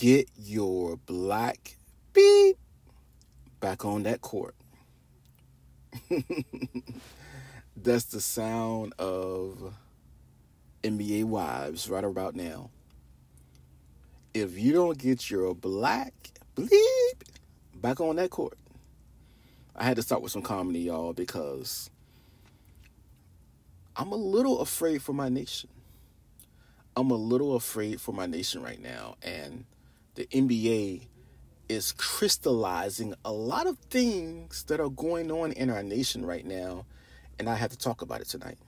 get your black beep back on that court. That's the sound of NBA wives right about now. If you don't get your black bleep back on that court, I had to start with some comedy, y'all, because I'm a little afraid for my nation. I'm a little afraid for my nation right now. And the NBA is crystallizing a lot of things that are going on in our nation right now. And I have to talk about it tonight.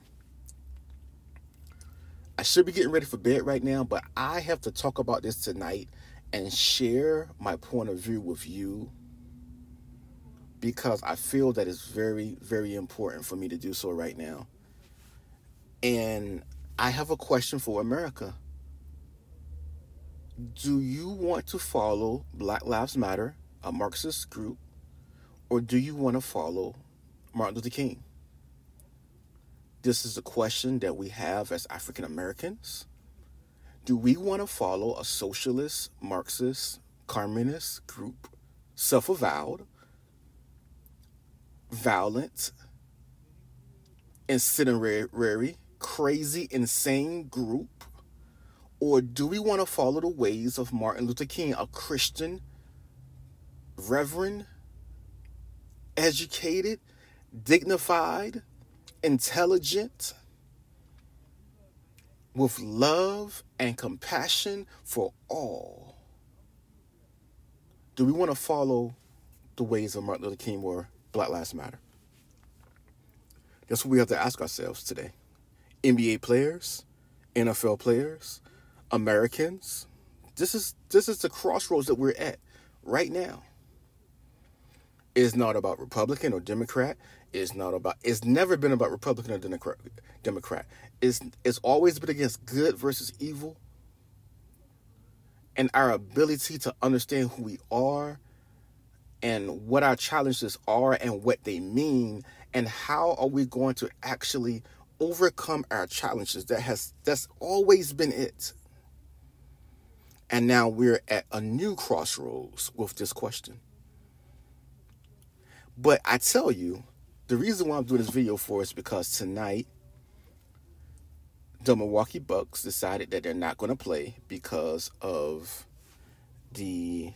I should be getting ready for bed right now, but I have to talk about this tonight and share my point of view with you because I feel that it's very, very important for me to do so right now. And I have a question for America. Do you want to follow Black Lives Matter, a Marxist group, or do you want to follow Martin Luther King? This is a question that we have as African Americans. Do we want to follow a socialist, Marxist, communist group, self avowed, violent, incendiary, crazy, insane group? Or do we want to follow the ways of Martin Luther King, a Christian, reverend, educated, dignified, intelligent, with love and compassion for all? Do we want to follow the ways of Martin Luther King or Black Lives Matter? That's what we have to ask ourselves today. NBA players, NFL players, Americans. This is this is the crossroads that we're at right now. It's not about Republican or Democrat. It's not about. It's never been about Republican or Democrat. Democrat. It's it's always been against good versus evil. And our ability to understand who we are, and what our challenges are, and what they mean, and how are we going to actually overcome our challenges that has that's always been it and now we're at a new crossroads with this question but i tell you the reason why i'm doing this video for is because tonight the milwaukee bucks decided that they're not going to play because of the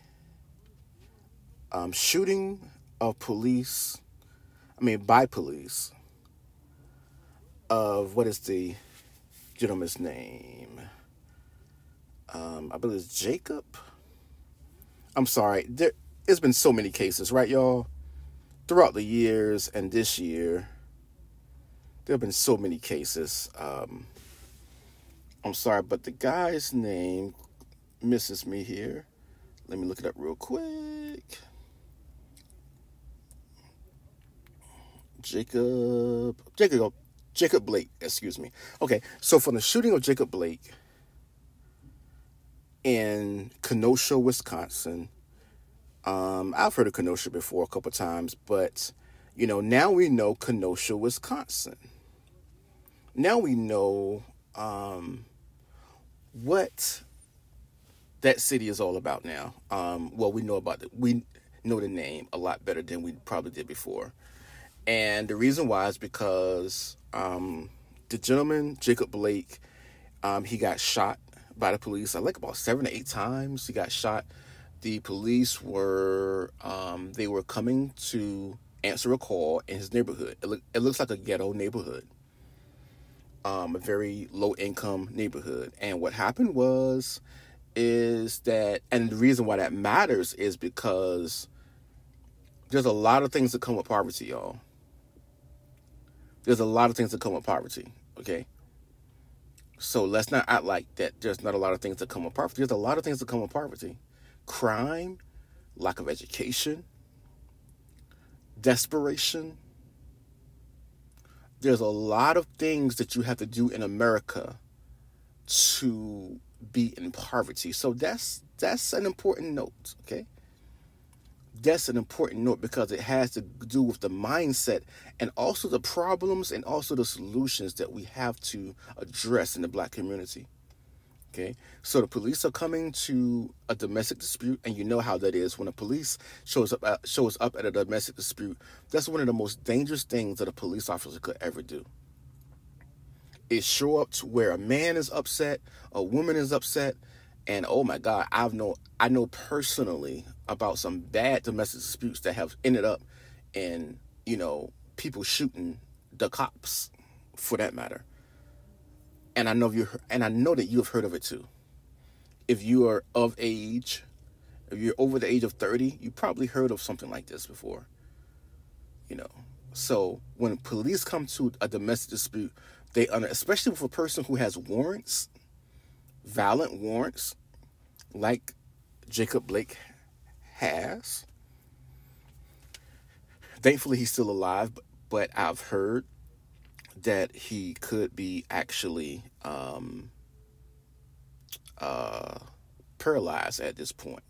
um, shooting of police i mean by police of what is the gentleman's name? Um, I believe it's Jacob. I'm sorry. There, it's been so many cases, right, y'all? Throughout the years and this year, there have been so many cases. Um, I'm sorry, but the guy's name misses me here. Let me look it up real quick. Jacob. Jacob. Jacob Blake, excuse me. Okay, so from the shooting of Jacob Blake in Kenosha, Wisconsin, um, I've heard of Kenosha before a couple times, but you know, now we know Kenosha, Wisconsin. Now we know um, what that city is all about now. Um, well, we know about it. We know the name a lot better than we probably did before. And the reason why is because um, the gentleman, Jacob Blake, um, he got shot by the police, I like about seven to eight times. He got shot. The police were um, they were coming to answer a call in his neighborhood. It, look, it looks like a ghetto neighborhood, um, a very low income neighborhood. And what happened was, is that, and the reason why that matters is because there's a lot of things that come with poverty, y'all. There's a lot of things that come with poverty, okay? So let's not act like that there's not a lot of things that come with poverty. There's a lot of things that come with poverty. Crime, lack of education, desperation. There's a lot of things that you have to do in America to be in poverty. So that's that's an important note, okay? That's an important note because it has to do with the mindset and also the problems and also the solutions that we have to address in the black community. Okay, so the police are coming to a domestic dispute, and you know how that is when a police shows up at, shows up at a domestic dispute. That's one of the most dangerous things that a police officer could ever do. Is show up to where a man is upset, a woman is upset, and oh my God, I've know I know personally about some bad domestic disputes that have ended up in you know people shooting the cops, for that matter and I know you and I know that you have heard of it too. If you are of age, if you're over the age of 30, you probably heard of something like this before. You know. So when police come to a domestic dispute, they especially with a person who has warrants, violent warrants, like Jacob Blake has. Thankfully he's still alive, but, I've heard that he could be actually um, uh, paralyzed at this point.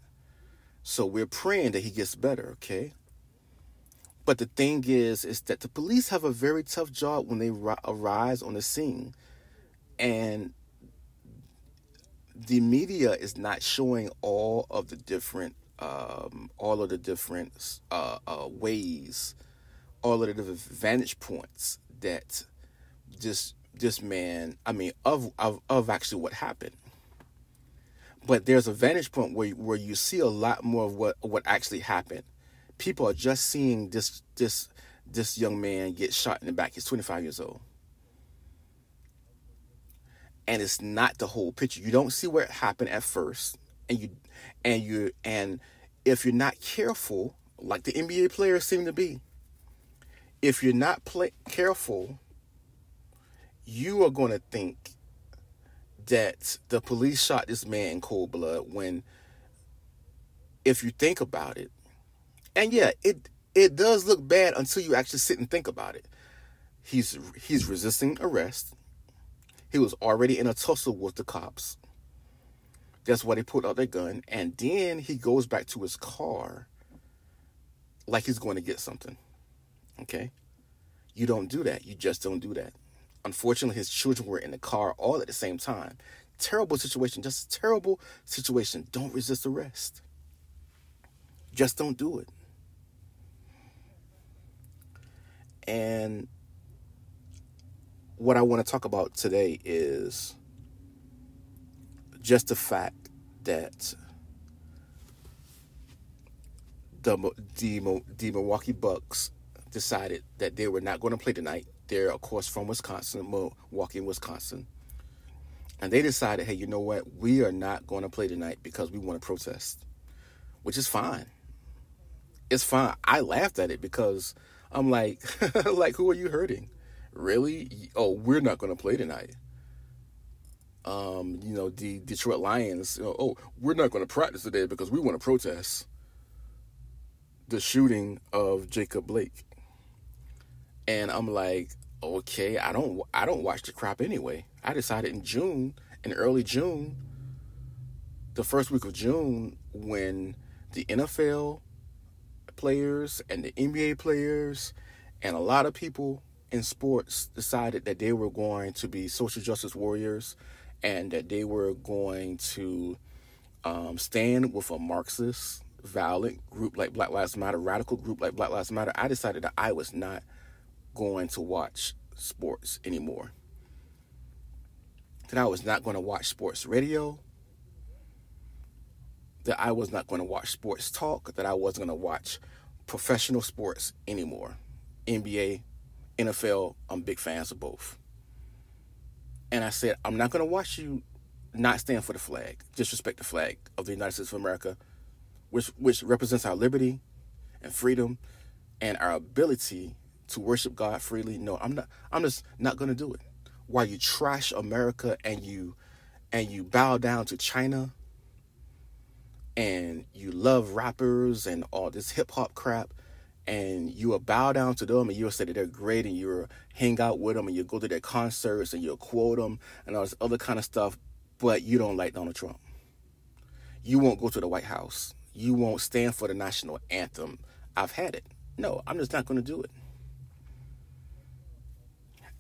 So we're praying that he gets better, okay? But the thing is, is that the police have a very tough job when they ri- arise on the scene, and the media is not showing all of the different, um, all of the different uh, uh, ways, all of the vantage points that this this man i mean of of, of actually what happened. But there's a vantage point where where you see a lot more of what what actually happened. People are just seeing this this this young man get shot in the back. He's 25 years old and it's not the whole picture. You don't see where it happened at first and you and you and if you're not careful like the nba players seem to be if you're not play, careful you are going to think that the police shot this man in cold blood when if you think about it and yeah it it does look bad until you actually sit and think about it. He's he's resisting arrest he was already in a tussle with the cops that's why they put out their gun and then he goes back to his car like he's going to get something okay you don't do that you just don't do that Unfortunately, his children were in the car all at the same time. Terrible situation, just a terrible situation. Don't resist arrest. Just don't do it. And what I want to talk about today is just the fact that the the, the Milwaukee Bucks decided that they were not going to play tonight they're, of course, from Wisconsin, Milwaukee, Wisconsin. And they decided, hey, you know what? We are not going to play tonight because we want to protest, which is fine. It's fine. I laughed at it because I'm like, like, who are you hurting? Really? Oh, we're not going to play tonight. Um, you know, the Detroit Lions, you know, oh, we're not going to practice today because we want to protest the shooting of Jacob Blake and I'm like, okay, I don't I don't watch the crop anyway. I decided in June, in early June, the first week of June, when the NFL players and the NBA players and a lot of people in sports decided that they were going to be social justice warriors and that they were going to um, stand with a Marxist, violent group like Black Lives Matter, radical group like Black Lives Matter. I decided that I was not going to watch sports anymore. That I was not going to watch sports radio. That I was not going to watch sports talk. That I wasn't going to watch professional sports anymore. NBA, NFL, I'm big fans of both. And I said, I'm not going to watch you not stand for the flag, disrespect the flag of the United States of America, which which represents our liberty and freedom and our ability to worship God freely. No, I'm not I'm just not going to do it. While you trash America and you and you bow down to China and you love rappers and all this hip hop crap and you will bow down to them and you'll say that they're great and you'll hang out with them and you'll go to their concerts and you'll quote them and all this other kind of stuff, but you don't like Donald Trump. You won't go to the White House. You won't stand for the national anthem. I've had it. No, I'm just not going to do it.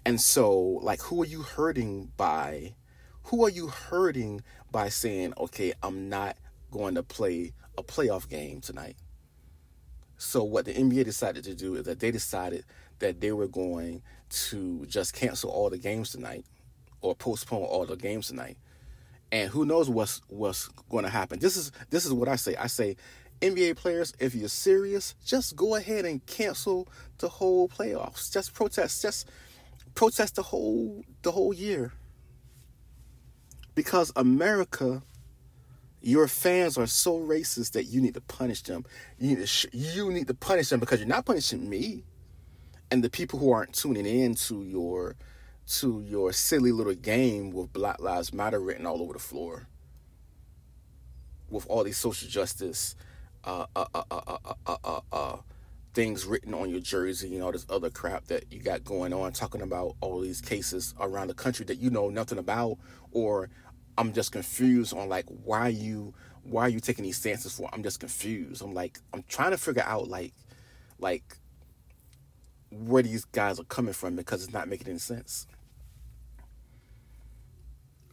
And so, like, who are you hurting by? Who are you hurting by saying, okay, I'm not going to play a playoff game tonight? So, what the NBA decided to do is that they decided that they were going to just cancel all the games tonight or postpone all the games tonight. And who knows what's what's going to happen. This is this is what I say. I say NBA players, if you're serious, just go ahead and cancel the whole playoffs. Just protest, just protest the whole the whole year. Because America, your fans are so racist that you need to punish them. You need to sh- you need to punish them because you're not punishing me and the people who aren't tuning in to your to your silly little game with Black Lives Matter written all over the floor, with all these social justice uh, uh, uh, uh, uh, uh, things written on your jersey and all this other crap that you got going on, talking about all these cases around the country that you know nothing about, or I'm just confused on like why you why are you taking these stances for? I'm just confused. I'm like I'm trying to figure out like like where these guys are coming from because it's not making any sense.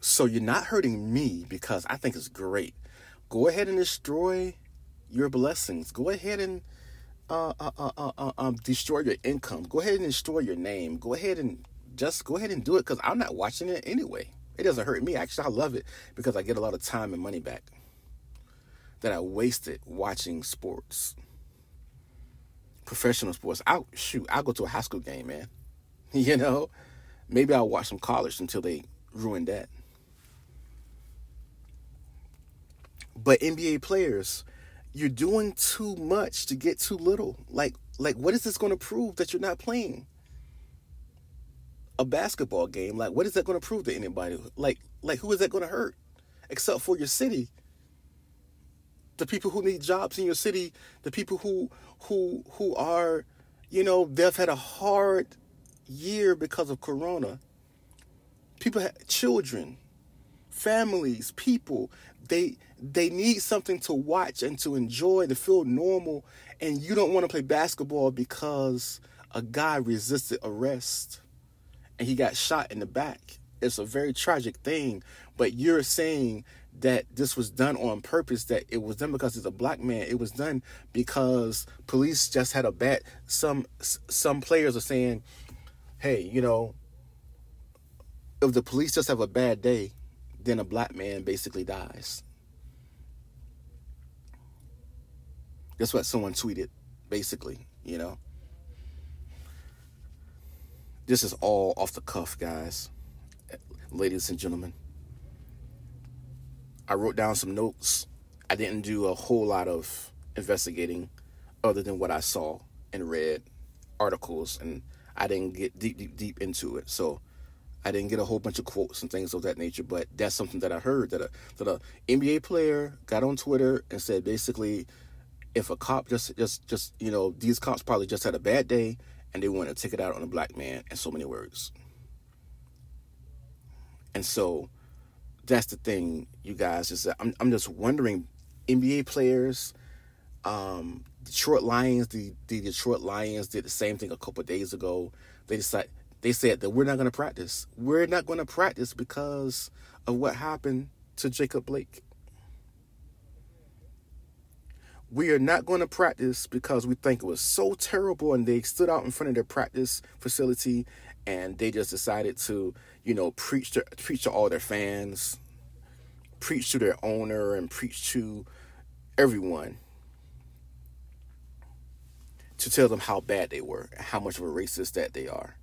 So you're not hurting me because I think it's great. Go ahead and destroy your blessings. Go ahead and uh, uh, uh, uh, uh um, destroy your income. Go ahead and destroy your name. Go ahead and just go ahead and do it because I'm not watching it anyway. It doesn't hurt me. Actually, I love it because I get a lot of time and money back that I wasted watching sports professional sports. I shoot, I'll go to a high school game, man. You know, maybe I'll watch some college until they ruin that. But NBA players, you're doing too much to get too little. Like, like, what is this going to prove that you're not playing? A basketball game, like, what is that going to prove to anybody? Like, like, who is that going to hurt? Except for your city the people who need jobs in your city, the people who who who are, you know, they've had a hard year because of corona. People have children, families, people, they they need something to watch and to enjoy to feel normal and you don't want to play basketball because a guy resisted arrest and he got shot in the back. It's a very tragic thing, but you're saying that this was done on purpose that it was done because he's a black man. It was done because police just had a bad some some players are saying hey you know if the police just have a bad day then a black man basically dies. That's what someone tweeted basically you know this is all off the cuff guys ladies and gentlemen I wrote down some notes. I didn't do a whole lot of investigating other than what I saw and read articles and I didn't get deep deep deep into it. So I didn't get a whole bunch of quotes and things of that nature, but that's something that I heard that a that a NBA player got on Twitter and said basically if a cop just just just you know these cops probably just had a bad day and they want to take it out on a black man in so many words. And so that's the thing, you guys. Is that I'm I'm just wondering, NBA players, um, Detroit Lions, the the Detroit Lions did the same thing a couple days ago. They decided they said that we're not going to practice. We're not going to practice because of what happened to Jacob Blake. We are not going to practice because we think it was so terrible and they stood out in front of their practice facility and they just decided to, you know, preach to preach to all their fans, preach to their owner, and preach to everyone to tell them how bad they were, how much of a racist that they are.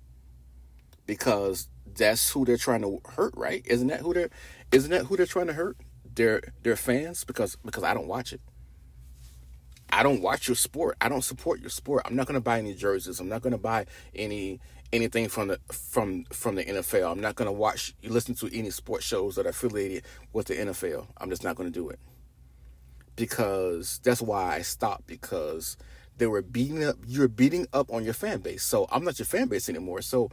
Because that's who they're trying to hurt, right? Isn't that who they're isn't that who they're trying to hurt? Their their fans because because I don't watch it. I don't watch your sport. I don't support your sport. I'm not going to buy any jerseys. I'm not going to buy any anything from the from from the NFL. I'm not going to watch listen to any sports shows that are affiliated with the NFL. I'm just not going to do it. Because that's why I stopped because they were beating up you're beating up on your fan base. So I'm not your fan base anymore. So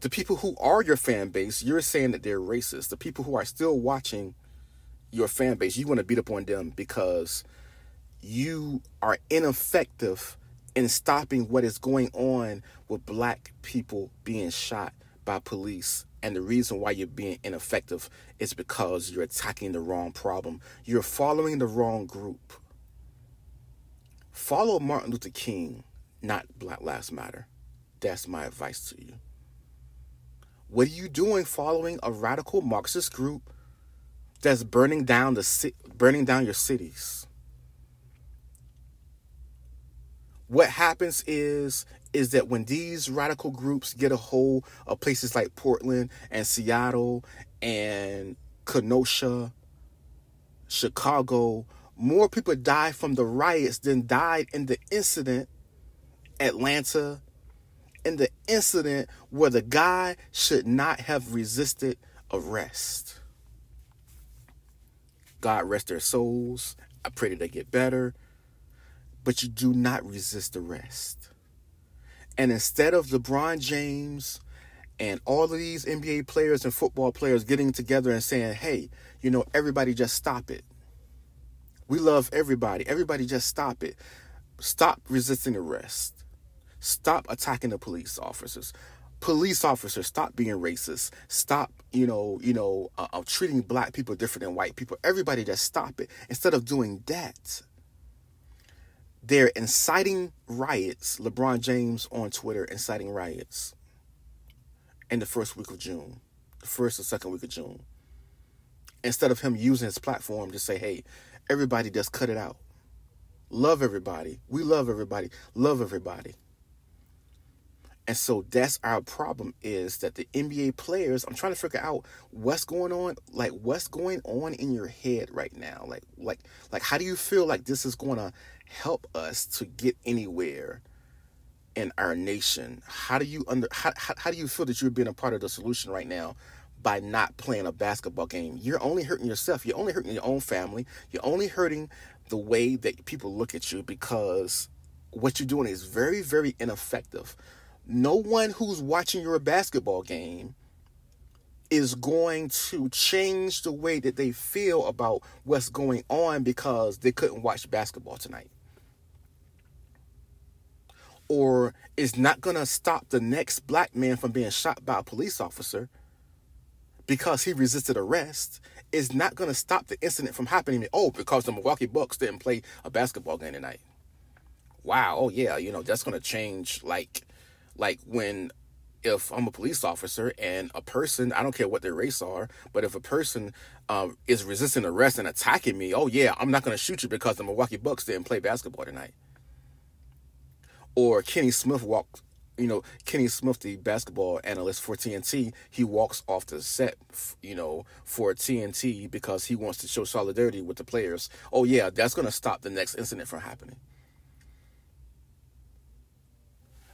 the people who are your fan base, you're saying that they're racist. The people who are still watching your fan base, you want to beat up on them because you are ineffective in stopping what is going on with black people being shot by police and the reason why you're being ineffective is because you're attacking the wrong problem. You're following the wrong group. Follow Martin Luther King, not Black Lives Matter. That's my advice to you. What are you doing following a radical Marxist group that's burning down the burning down your cities? What happens is is that when these radical groups get a hold of places like Portland and Seattle and Kenosha, Chicago, more people die from the riots than died in the incident, Atlanta, in the incident where the guy should not have resisted arrest. God rest their souls. I pray that they get better. But you do not resist arrest. And instead of LeBron James and all of these NBA players and football players getting together and saying, hey, you know, everybody just stop it. We love everybody. Everybody just stop it. Stop resisting arrest. Stop attacking the police officers. Police officers, stop being racist. Stop, you know, you know, uh, uh, treating black people different than white people. Everybody just stop it. Instead of doing that, they're inciting riots. LeBron James on Twitter inciting riots in the first week of June, the first or second week of June. Instead of him using his platform to say, hey, everybody just cut it out. Love everybody. We love everybody. Love everybody. And so that's our problem is that the NBA players, I'm trying to figure out what's going on, like what's going on in your head right now. Like like like how do you feel like this is going to help us to get anywhere in our nation? How do you under how, how, how do you feel that you're being a part of the solution right now by not playing a basketball game? You're only hurting yourself. You're only hurting your own family. You're only hurting the way that people look at you because what you're doing is very very ineffective. No one who's watching your basketball game is going to change the way that they feel about what's going on because they couldn't watch basketball tonight or is not going to stop the next black man from being shot by a police officer because he resisted arrest is not going to stop the incident from happening. Oh, because the Milwaukee Bucks didn't play a basketball game tonight. Wow. Oh yeah. You know that's going to change. Like, like when if I'm a police officer and a person, I don't care what their race are, but if a person um, is resisting arrest and attacking me, oh yeah, I'm not going to shoot you because the Milwaukee Bucks didn't play basketball tonight or Kenny Smith walked you know, Kenny Smith, the basketball analyst for TNT, he walks off the set, you know, for TNT because he wants to show solidarity with the players. Oh, yeah, that's going to stop the next incident from happening.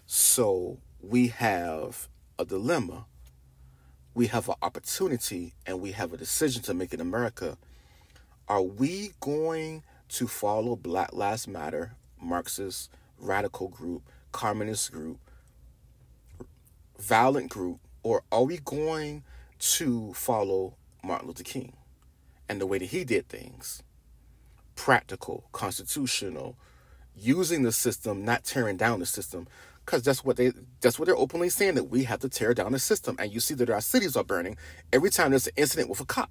So we have a dilemma, we have an opportunity, and we have a decision to make in America. Are we going to follow Black Lives Matter, Marxist, radical group, communist group, violent group, or are we going to follow Martin Luther King and the way that he did things? Practical, constitutional, using the system, not tearing down the system. Because that's what they that's what they're openly saying that we have to tear down the system. And you see that our cities are burning every time there's an incident with a cop.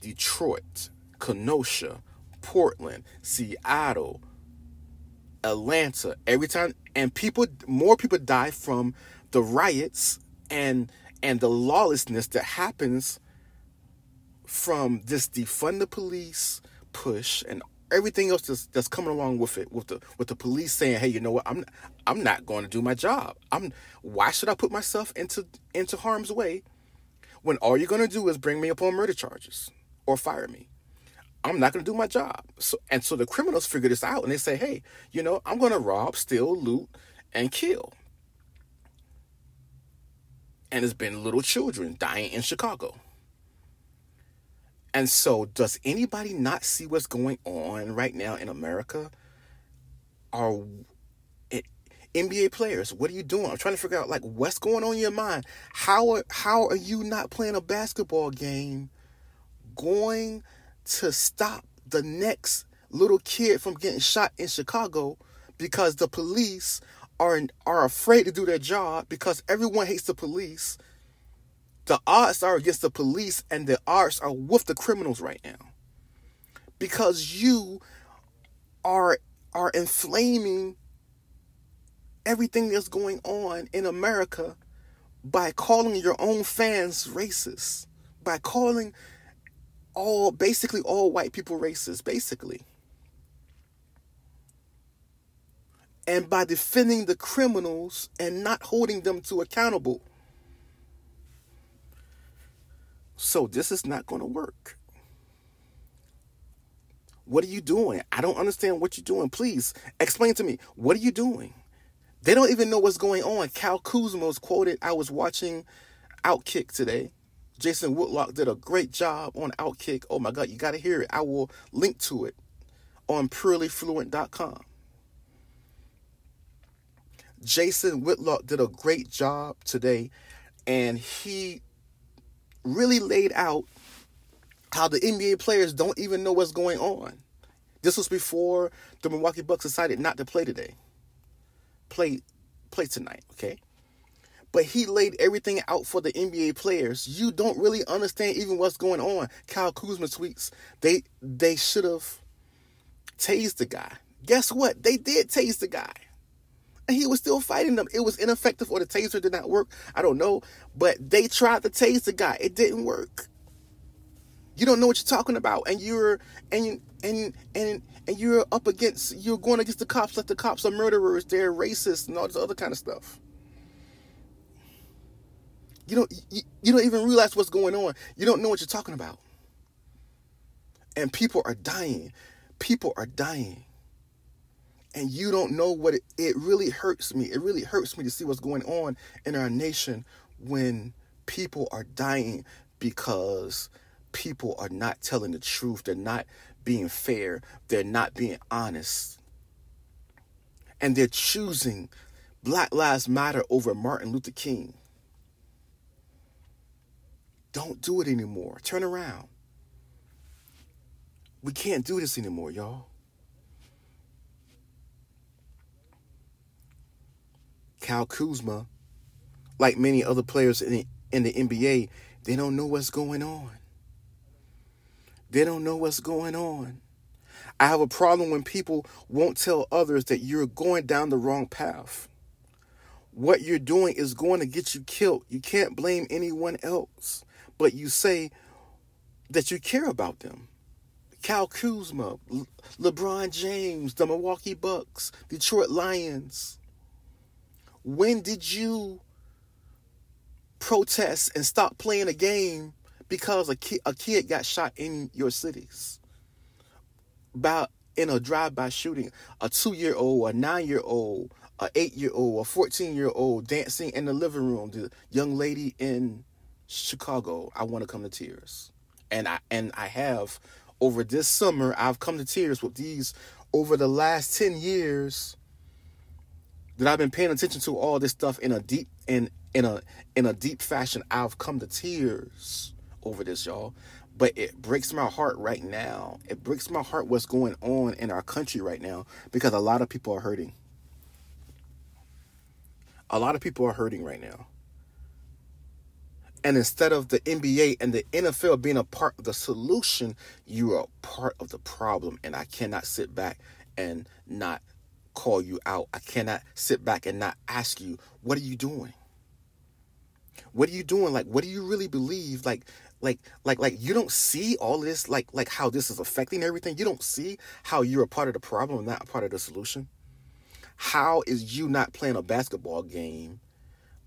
Detroit, Kenosha, Portland, Seattle, Atlanta. Every time and people more people die from the riots and and the lawlessness that happens from this defund the police push and everything else that's, that's coming along with it with the with the police saying hey you know what i'm i'm not going to do my job i'm why should i put myself into into harm's way when all you're going to do is bring me up on murder charges or fire me I'm not going to do my job. So, and so the criminals figure this out and they say, hey, you know, I'm going to rob, steal, loot, and kill. And there's been little children dying in Chicago. And so, does anybody not see what's going on right now in America? Are it, eh, NBA players, what are you doing? I'm trying to figure out like what's going on in your mind. How are, how are you not playing a basketball game, going to stop the next little kid from getting shot in Chicago because the police are are afraid to do their job because everyone hates the police. The odds are against the police and the odds are with the criminals right now. Because you are are inflaming everything that's going on in America by calling your own fans racist, by calling all basically all white people racist, basically. and by defending the criminals and not holding them to accountable. So this is not going to work. What are you doing? I don't understand what you're doing. Please explain to me. What are you doing? They don't even know what's going on. Cal Kuzma was quoted. I was watching Outkick today. Jason Whitlock did a great job on Outkick. Oh my God, you got to hear it. I will link to it on purelyfluent.com. Jason Whitlock did a great job today, and he really laid out how the NBA players don't even know what's going on. This was before the Milwaukee Bucks decided not to play today. Play play tonight, okay? But he laid everything out for the NBA players. You don't really understand even what's going on. Kyle Kuzma tweets, they they should have tased the guy. Guess what? They did tase the guy and he was still fighting them. It was ineffective or the taser did not work. I don't know. But they tried to tase the guy. It didn't work. You don't know what you're talking about. And you're and and and and you're up against you're going against the cops like the cops are murderers, they're racist and all this other kind of stuff. You don't you, you don't even realize what's going on. You don't know what you're talking about. And people are dying. People are dying and you don't know what it, it really hurts me. It really hurts me to see what's going on in our nation when people are dying because people are not telling the truth. They're not being fair. They're not being honest. And they're choosing Black Lives Matter over Martin Luther King. Don't do it anymore. Turn around. We can't do this anymore, y'all. Cal Kuzma, like many other players in the, in the NBA, they don't know what's going on. They don't know what's going on. I have a problem when people won't tell others that you're going down the wrong path. What you're doing is going to get you killed. You can't blame anyone else, but you say that you care about them. Cal Kuzma, Le- LeBron James, the Milwaukee Bucks, Detroit Lions. When did you protest and stop playing a game because a kid, a kid got shot in your cities? About in a drive-by shooting, a two-year-old, a nine-year-old, a eight-year-old, a fourteen-year-old dancing in the living room. The young lady in Chicago, I want to come to tears, and I and I have over this summer. I've come to tears with these over the last ten years that I've been paying attention to all this stuff in a deep in in a in a deep fashion. I've come to tears over this, y'all. But it breaks my heart right now. It breaks my heart what's going on in our country right now because a lot of people are hurting. A lot of people are hurting right now. And instead of the NBA and the NFL being a part of the solution, you are part of the problem. And I cannot sit back and not call you out. I cannot sit back and not ask you, what are you doing? What are you doing? Like, what do you really believe? Like, like, like, like you don't see all this, like, like how this is affecting everything. You don't see how you're a part of the problem, and not a part of the solution. How is you not playing a basketball game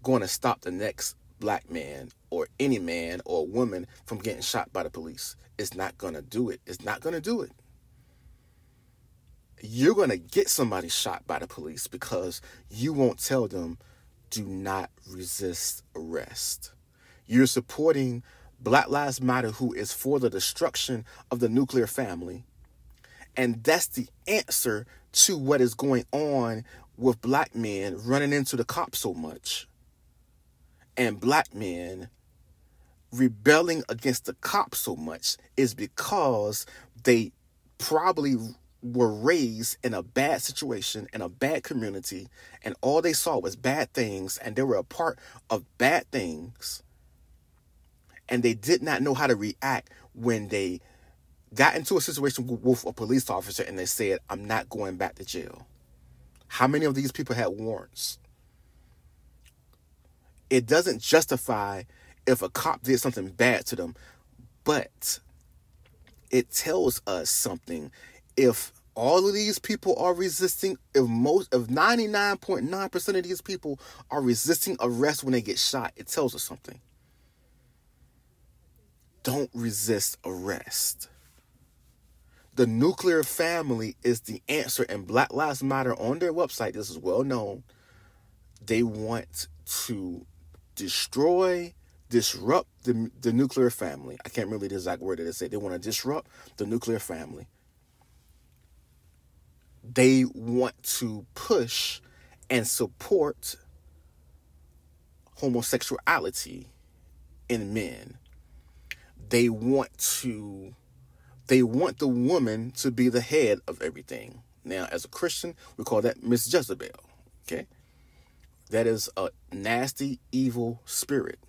going to stop the next black man or any man or woman from getting shot by the police? It's not going to do it. It's not going to do it you're going to get somebody shot by the police because you won't tell them, do not resist arrest. You're supporting Black Lives Matter, who is for the destruction of the nuclear family. And that's the answer to what is going on with black men running into the cops so much. And black men rebelling against the cops so much is because they probably were raised in a bad situation, in a bad community, and all they saw was bad things, and they were a part of bad things, and they did not know how to react when they got into a situation with a police officer and they said, I'm not going back to jail. How many of these people had warrants? It doesn't justify if a cop did something bad to them, but it tells us something. If all of these people are resisting, if most of 99.9% of these people are resisting arrest when they get shot, it tells us something. Don't resist arrest. The nuclear family is the answer, and Black Lives Matter on their website, this is well known. They want to destroy, disrupt the, the nuclear family. I can't remember the exact word that they say. They want to disrupt the nuclear family. They want to push and support homosexuality in men. They want to they want the woman to be the head of everything. Now, as a Christian, we call that Miss Jezebel. Okay? That is a nasty, evil spirit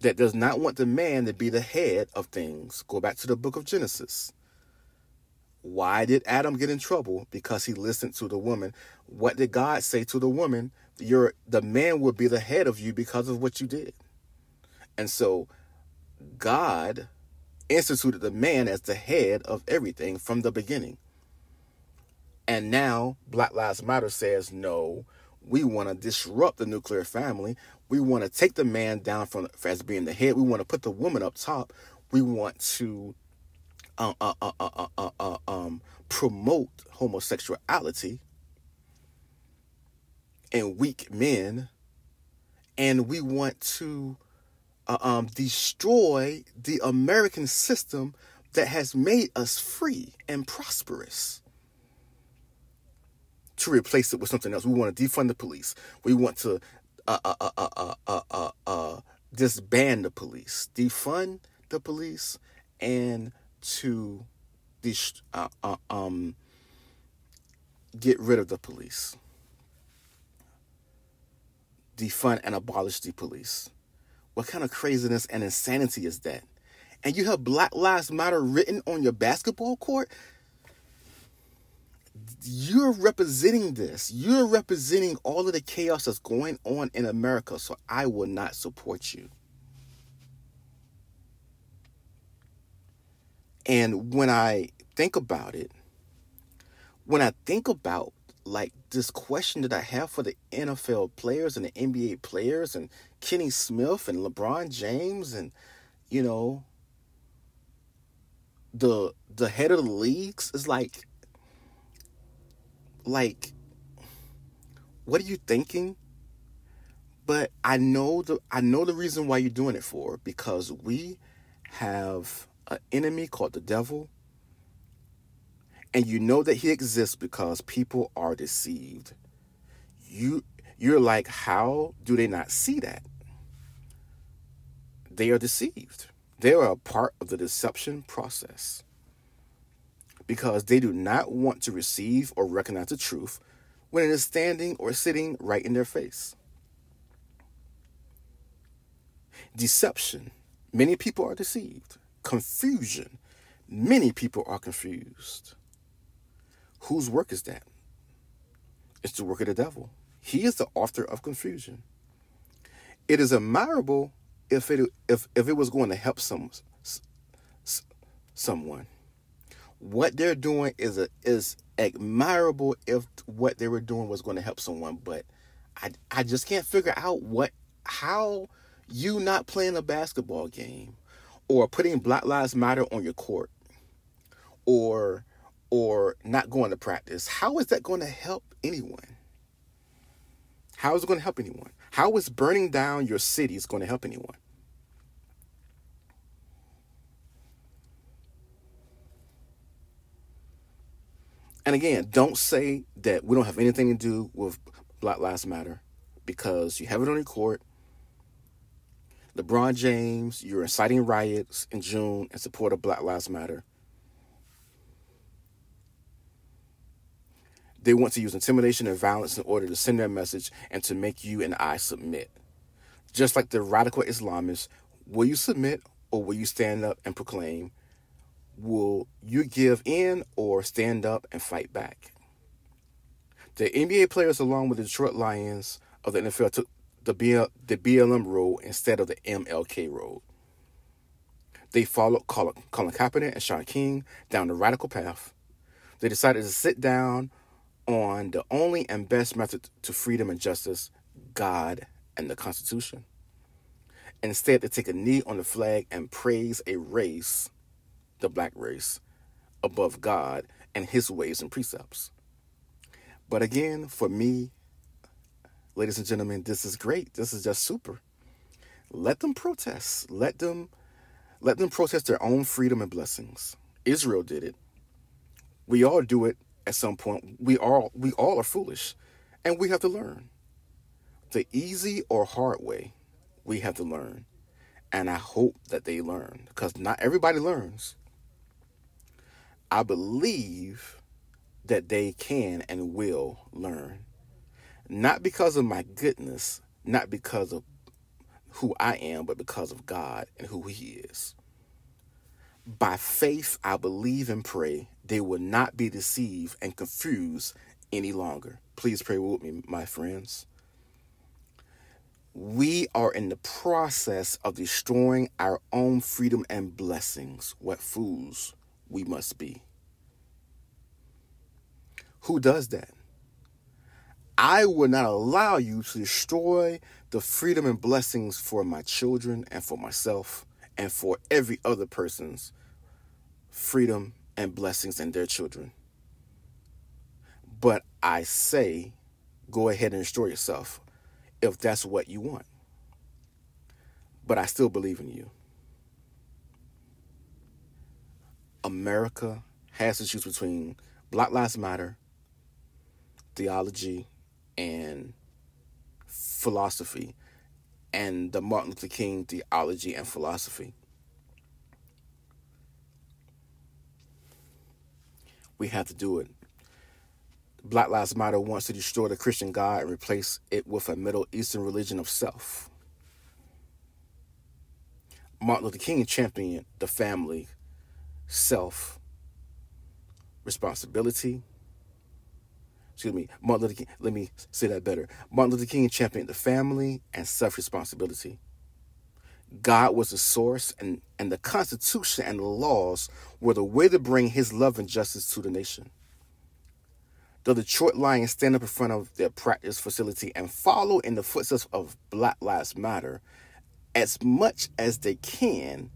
that does not want the man to be the head of things. Go back to the book of Genesis. Why did Adam get in trouble? Because he listened to the woman. What did God say to the woman? You're, the man will be the head of you because of what you did. And so God instituted the man as the head of everything from the beginning. And now Black Lives Matter says, no, we want to disrupt the nuclear family. We want to take the man down from as being the head. We want to put the woman up top. We want to uh, uh, uh, uh, um, promote homosexuality and weak men. And we want to uh, um, destroy the American system that has made us free and prosperous to replace it with something else. We want to defund the police. We want to uh, uh, uh, uh, uh, uh, disband the police, defund the police, and to uh, um, get rid of the police. Defund and abolish the police. What kind of craziness and insanity is that? And you have Black Lives Matter written on your basketball court? You're representing this. You're representing all of the chaos that's going on in America, so I will not support you. And when I think about it, when I think about like this question that I have for the NFL players and the NBA players and Kenny Smith and LeBron James and you know the the head of the leagues is like like what are you thinking? But I know the I know the reason why you're doing it for because we have an enemy called the devil. And you know that he exists because people are deceived. You you're like how do they not see that? They are deceived. They are a part of the deception process because they do not want to receive or recognize the truth when it is standing or sitting right in their face deception many people are deceived confusion many people are confused Whose work is that? It's the work of the devil. He is the author of confusion. It is admirable if it if if it was going to help some someone. What they're doing is a, is admirable if what they were doing was going to help someone, but I I just can't figure out what how you not playing a basketball game or putting Black Lives Matter on your court or or not going to practice, how is that going to help anyone? How is it going to help anyone? How is burning down your cities going to help anyone? And again, don't say that we don't have anything to do with Black Lives Matter because you have it on your court. LeBron James, you're inciting riots in June in support of Black Lives Matter. They want to use intimidation and violence in order to send their message and to make you and I submit. Just like the radical Islamists, will you submit or will you stand up and proclaim? Will you give in or stand up and fight back? The NBA players, along with the Detroit Lions of the NFL, took the, BL, the BLM road instead of the MLK road. They followed Colin, Colin Kaepernick and Shaun King down the radical path. They decided to sit down on the only and best method to freedom and justice God and the Constitution. Instead, they take a knee on the flag and praise a race, the black race, above God and his ways and precepts. But again, for me, ladies and gentlemen, this is great. This is just super. Let them protest. Let them let them protest their own freedom and blessings. Israel did it. We all do it at some point. We all we all are foolish, and we have to learn. The easy or hard way, we have to learn. And I hope that they learn because not everybody learns. I believe that they can and will learn. Not because of my goodness, not because of who I am, but because of God and who He is. By faith, I believe and pray they will not be deceived and confused any longer. Please pray with me, my friends. We are in the process of destroying our own freedom and blessings. What fools we must be. Who does that? I will not allow you to destroy the freedom and blessings for my children and for myself and for every other person's freedom and blessings and their children. But I say, go ahead and destroy yourself if that's what you want. But I still believe in you. America has to choose between Black Lives Matter, theology, and philosophy, and the Martin Luther King theology and philosophy. We have to do it. Black Lives Matter wants to destroy the Christian God and replace it with a Middle Eastern religion of self. Martin Luther King championed the family, self, responsibility. Excuse me, Martin Luther King, let me say that better. Martin Luther King championed the family and self responsibility. God was the source, and, and the Constitution and the laws were the way to bring his love and justice to the nation. The Detroit Lions stand up in front of their practice facility and follow in the footsteps of Black Lives Matter as much as they can,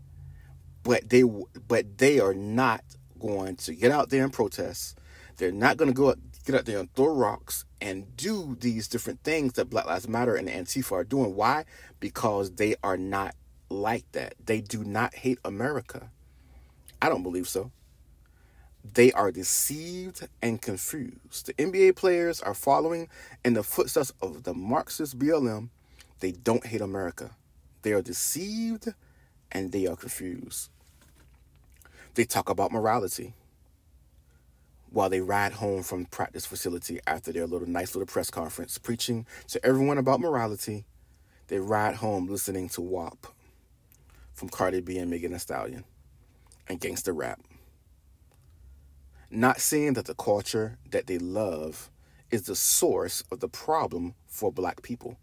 but they but they are not going to get out there and protest. They're not going to go get out there and throw rocks and do these different things that Black Lives Matter and Antifa are doing. Why? Because they are not like that. They do not hate America. I don't believe so. They are deceived and confused. The NBA players are following in the footsteps of the Marxist BLM. They don't hate America. They are deceived and they are confused. They talk about morality while they ride home from practice facility after their little nice little press conference preaching to everyone about morality. They ride home listening to WAP from Cardi B and Megan Thee Stallion and gangster rap. Not seeing that the culture that they love is the source of the problem for black people.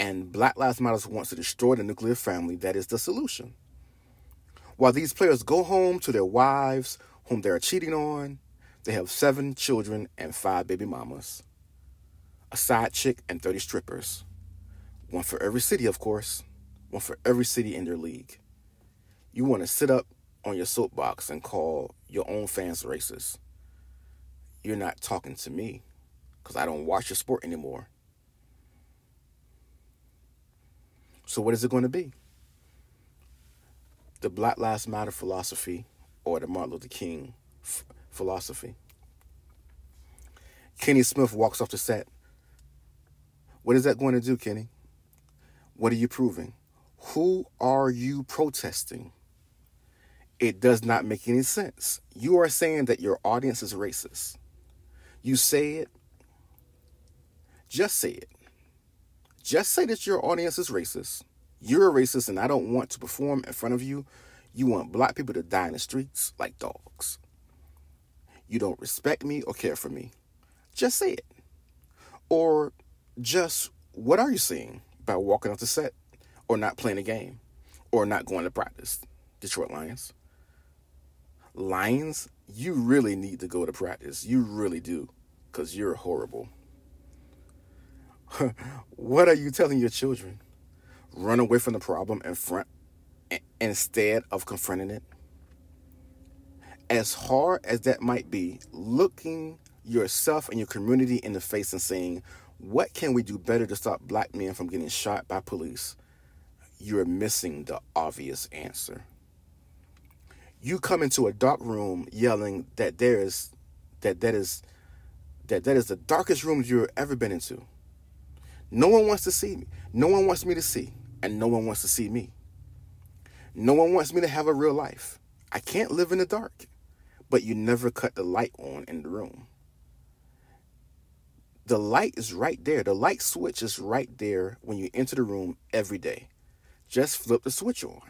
And Black Lives Matter wants to destroy the nuclear family that is the solution. While these players go home to their wives, whom they are cheating on, they have seven children and five baby mamas, a side chick, and 30 strippers. One for every city, of course one for every city in their league. You want to sit up on your soapbox and call your own fans racist. You're not talking to me because I don't watch your sport anymore. So, what is it going to be? The Black Lives Matter philosophy or the Martin Luther King f- philosophy? Kenny Smith walks off the set. What is that going to do, Kenny? What are you proving? Who are you protesting? It does not make any sense. You are saying that your audience is racist. You say it. Just say it. Just say that your audience is racist. You're a racist, and I don't want to perform in front of you. You want black people to die in the streets like dogs. You don't respect me or care for me. Just say it. Or just what are you seeing by walking off the set or not playing a game or not going to practice? Detroit Lions. Lions, you really need to go to practice. You really do because you're horrible. what are you telling your children? Run away from the problem in front instead of confronting it? As hard as that might be, looking yourself and your community in the face and saying, What can we do better to stop black men from getting shot by police? You're missing the obvious answer. You come into a dark room yelling that there is that that is that that is the darkest room you've ever been into. No one wants to see me. No one wants me to see, and no one wants to see me. No one wants me to have a real life. I can't live in the dark. But you never cut the light on in the room. The light is right there. The light switch is right there when you enter the room every day. Just flip the switch on.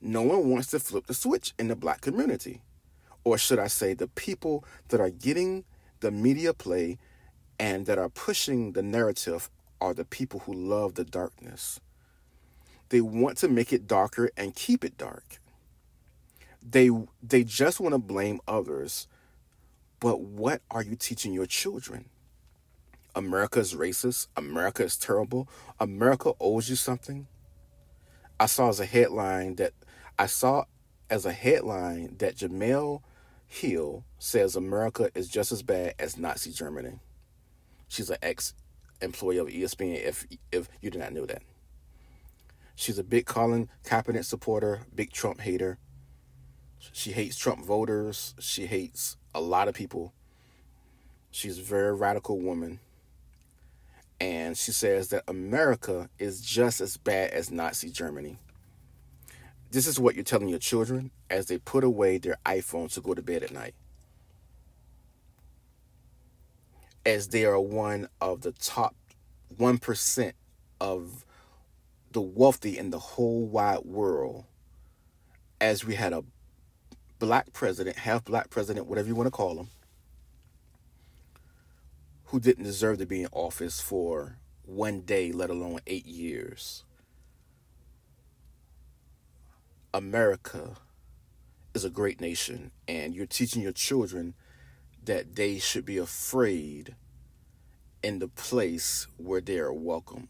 No one wants to flip the switch in the black community. Or should I say, the people that are getting the media play and that are pushing the narrative are the people who love the darkness. They want to make it darker and keep it dark. They they just want to blame others. But what are you teaching your children? America is racist. America is terrible. America owes you something. I saw as a headline that I saw as a headline that Jemele Hill says America is just as bad as Nazi Germany. She's an ex employee of ESPN. If if you did not know that, she's a big Colin Kaepernick supporter, big Trump hater. She hates Trump voters. She hates a lot of people. She's a very radical woman. And she says that America is just as bad as Nazi Germany. This is what you're telling your children as they put away their iPhones to go to bed at night. As they are one of the top 1% of the wealthy in the whole wide world, as we had a black president, half black president, whatever you want to call him, who didn't deserve to be in office for one day, let alone eight years. America is a great nation, and you're teaching your children that they should be afraid in the place where they are welcome.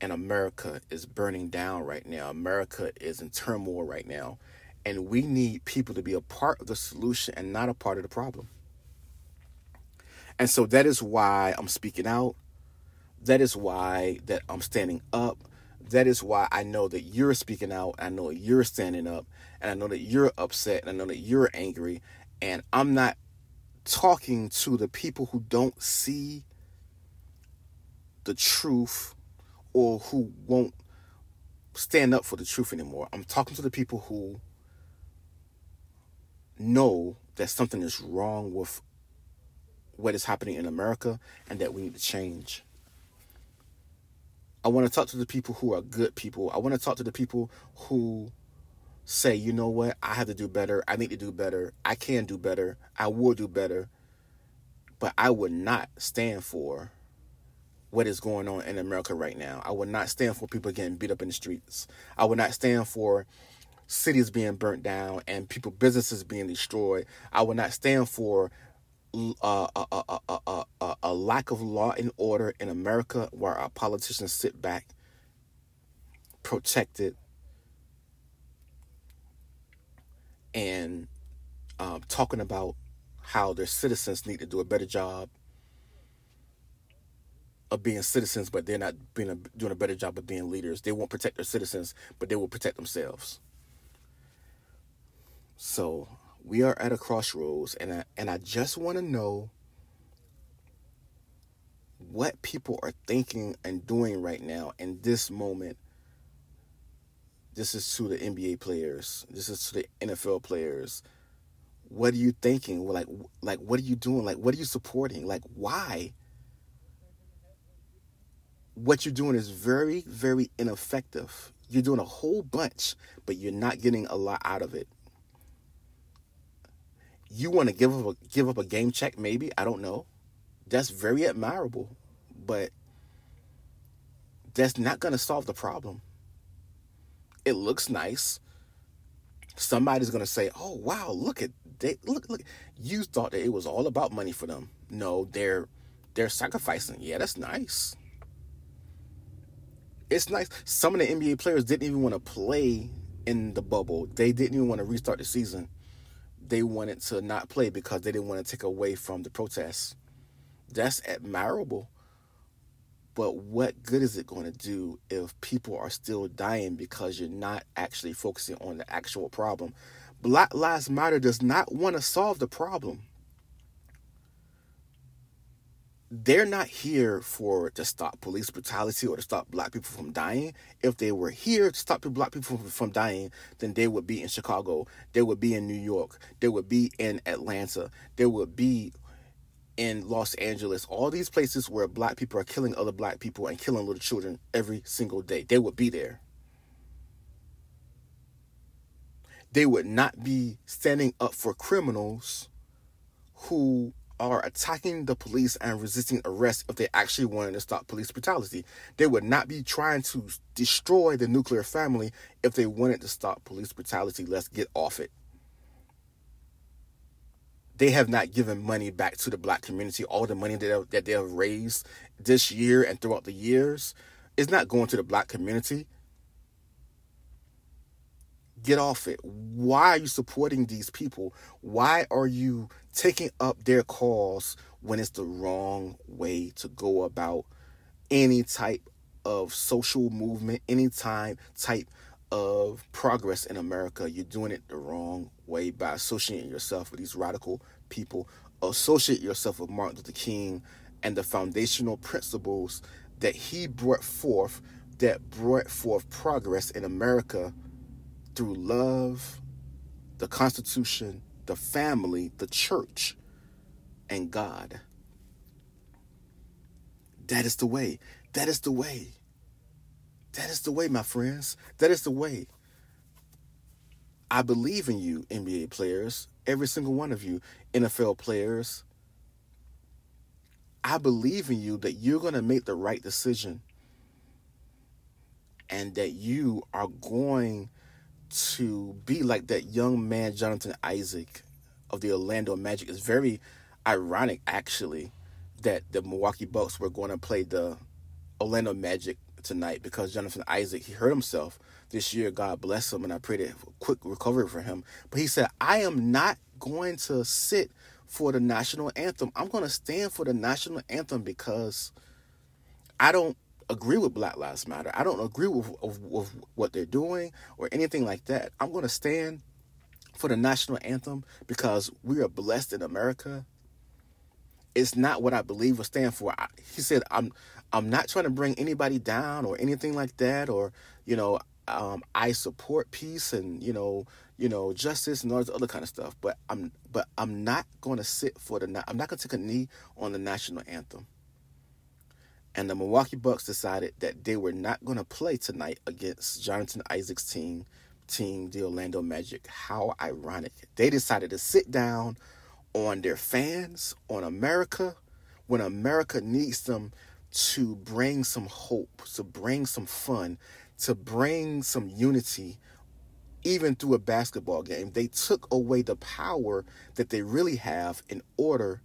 And America is burning down right now. America is in turmoil right now. And we need people to be a part of the solution and not a part of the problem. And so that is why I'm speaking out. That is why that I'm standing up. That is why I know that you're speaking out. I know you're standing up. And I know that you're upset. And I know that you're angry. And I'm not talking to the people who don't see the truth or who won't stand up for the truth anymore. I'm talking to the people who know that something is wrong with what is happening in America and that we need to change. I want to talk to the people who are good people. I want to talk to the people who say, you know what, I have to do better. I need to do better. I can do better. I will do better. But I would not stand for what is going on in America right now. I would not stand for people getting beat up in the streets. I would not stand for cities being burnt down and people businesses being destroyed. I will not stand for a, a, a, a, lack of law and order in America where our politicians sit back protected and um, talking about how their citizens need to do a better job of being citizens, but they're not being a, doing a better job of being leaders. They won't protect their citizens, but they will protect themselves. So we are at a crossroads, and I, and I just want to know what people are thinking and doing right now in this moment. This is to the NBA players. This is to the NFL players. what are you thinking? Like, like what are you doing? Like, what are you supporting? Like, why? What you're doing is very, very ineffective. You're doing a whole bunch, but you're not getting a lot out of it. You want to give up a, give up a game check, maybe I don't know. That's very admirable, but that's not going to solve the problem. It looks nice. Somebody's going to say, "Oh wow, look at they look look." You thought that it was all about money for them. No, they're they're sacrificing. Yeah, that's nice. It's nice. Some of the NBA players didn't even want to play in the bubble. They didn't even want to restart the season. They wanted to not play because they didn't want to take away from the protests. That's admirable. But what good is it going to do if people are still dying because you're not actually focusing on the actual problem? Black Lives Matter does not want to solve the problem. They're not here for to stop police brutality or to stop black people from dying. If they were here to stop black people from, dying, then they would be in Chicago, they would be in New York, they would be in Atlanta, they would be in Los Angeles, all these places where black people are killing other black people and killing little children every single day, they would be there. They would not be standing up for criminals who are attacking the police and resisting arrest if they actually wanted to stop police brutality. They would not be trying to destroy the nuclear family if they wanted to stop police brutality. Let's get off it they have not given money back to the black community. All the money that, that they have raised this year and throughout the years is not going to the black community. Get off it. Why are you supporting these people? Why are you taking up their cause when it's the wrong way to go about any type of social movement, any time type of progress in America? You're doing it the wrong way by associating yourself with these radical people. Associate yourself with Martin Luther King and the foundational principles that he brought forth that brought forth progress in America through love, the Constitution, the family, the church, and God. That is the way. That is the way. That is the way, my friends. That is the way. I believe in you, NBA players, every single one of you, NFL players. I believe in you that you're going to make the right decision and that you are going to be like that young man, Jonathan Isaac of the Orlando Magic. is very ironic, actually, that the Milwaukee Bucks were going to play the Orlando Magic tonight because Jonathan Isaac, he hurt himself this year. God bless him, and I pray that quick recovery for him. But he said, I am not going to sit for the national anthem. I'm going to stand for the national anthem because I don't agree with Black Lives Matter. I don't agree with, with, with what they're doing or anything like that. I'm going to stand for the national anthem because we are blessed in America. It's not what I believe or stand for. I, he said, "I'm I'm not trying to bring anybody down or anything like that, or you know, um, I support peace and you know, you know, justice and all this other kind of stuff. But I'm, but I'm not going to sit for the. I'm not going to take a knee on the national anthem. And the Milwaukee Bucks decided that they were not going to play tonight against Jonathan Isaac's team, team the Orlando Magic. How ironic! They decided to sit down on their fans, on America, when America needs them to bring some hope, to bring some fun, to bring some unity, even through a basketball game. They took away the power that they really have in order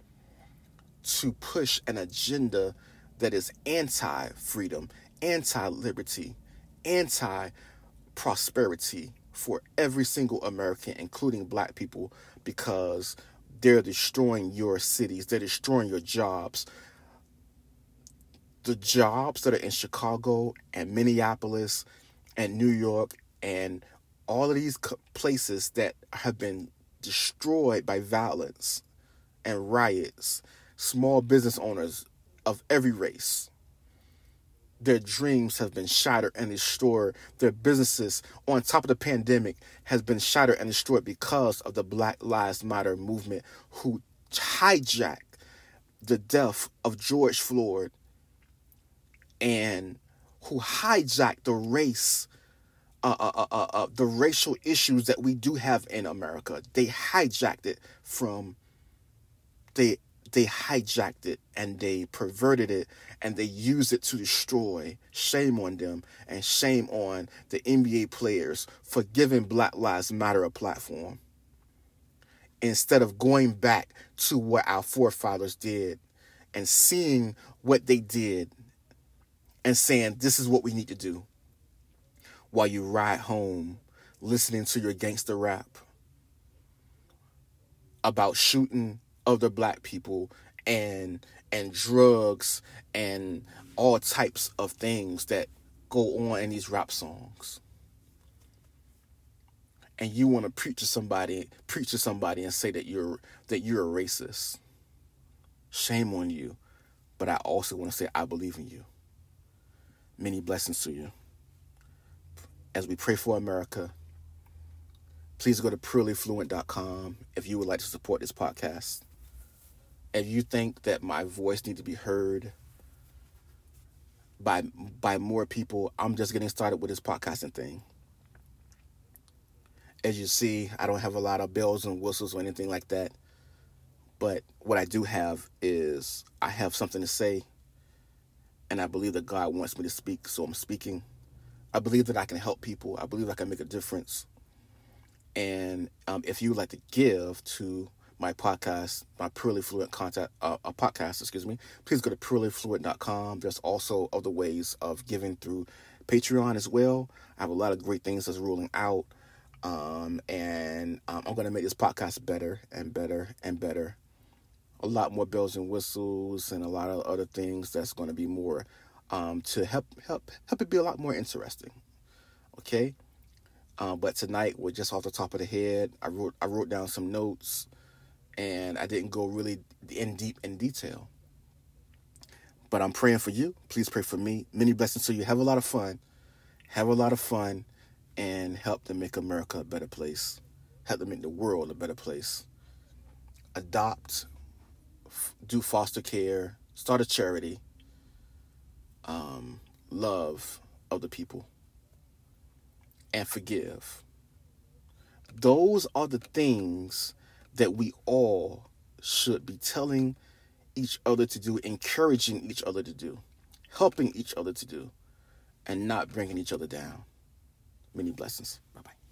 to push an agenda that is anti freedom, anti liberty, anti prosperity for every single American, including black people, because they're destroying your cities, they're destroying your jobs, the jobs that are in Chicago and Minneapolis and New York and all of these places that have been destroyed by violence and riots, small business owners of every race, their dreams have been shattered and destroyed. Their businesses, on top of the pandemic, has been shattered and destroyed because of the Black Lives Matter movement, who hijacked the death of George Floyd and who hijacked the race, uh, uh, uh, uh, the racial issues that we do have in America. They hijacked it from, they they hijacked it and they perverted it and they used it to destroy. Shame on them and shame on the NBA players for giving Black Lives Matter a platform instead of going back to what our forefathers did and seeing what they did and saying, this is what we need to do while you ride home listening to your gangster rap about shooting other black people and and drugs and all types of things that go on in these rap songs. And you want to preach to somebody preach to somebody and say that you're that you're a racist. Shame on you. But i also want to say i believe in you. Many blessings to you. As we pray for america please go to purelyfluent.com if you would like to support this podcast if you think that my voice needs to be heard by by more people, I'm just getting started with this podcasting thing. As you see, I don't have a lot of bells and whistles or anything like that. But what I do have is I have something to say, and I believe that God wants me to speak, so I'm speaking. I believe that I can help people. I believe I can make a difference. And um, if you would like to give to my podcast, my Purely Fluent content, uh, a podcast, excuse me, please go to purelyfluent.com. There's also other ways of giving through Patreon as well. I have a lot of great things that's rolling out. Um, and um, I'm going to make this podcast better and better and better. A lot more bells and whistles and a lot of other things that's going to be more um, to help help help it be a lot more interesting. Okay, uh, but tonight we're just off the top of the head. I wrote I wrote down some notes and I didn't go really in deep in detail. But I'm praying for you. Please pray for me. Many blessings to you. Have a lot of fun. Have a lot of fun and help to make America a better place. Help to make the world a better place. Adopt, do foster care, start a charity, um, love other people, and forgive. Those are the things that we all should be telling each other to do, encouraging each other to do, helping each other to do, and not bringing each other down. Many blessings. Bye bye.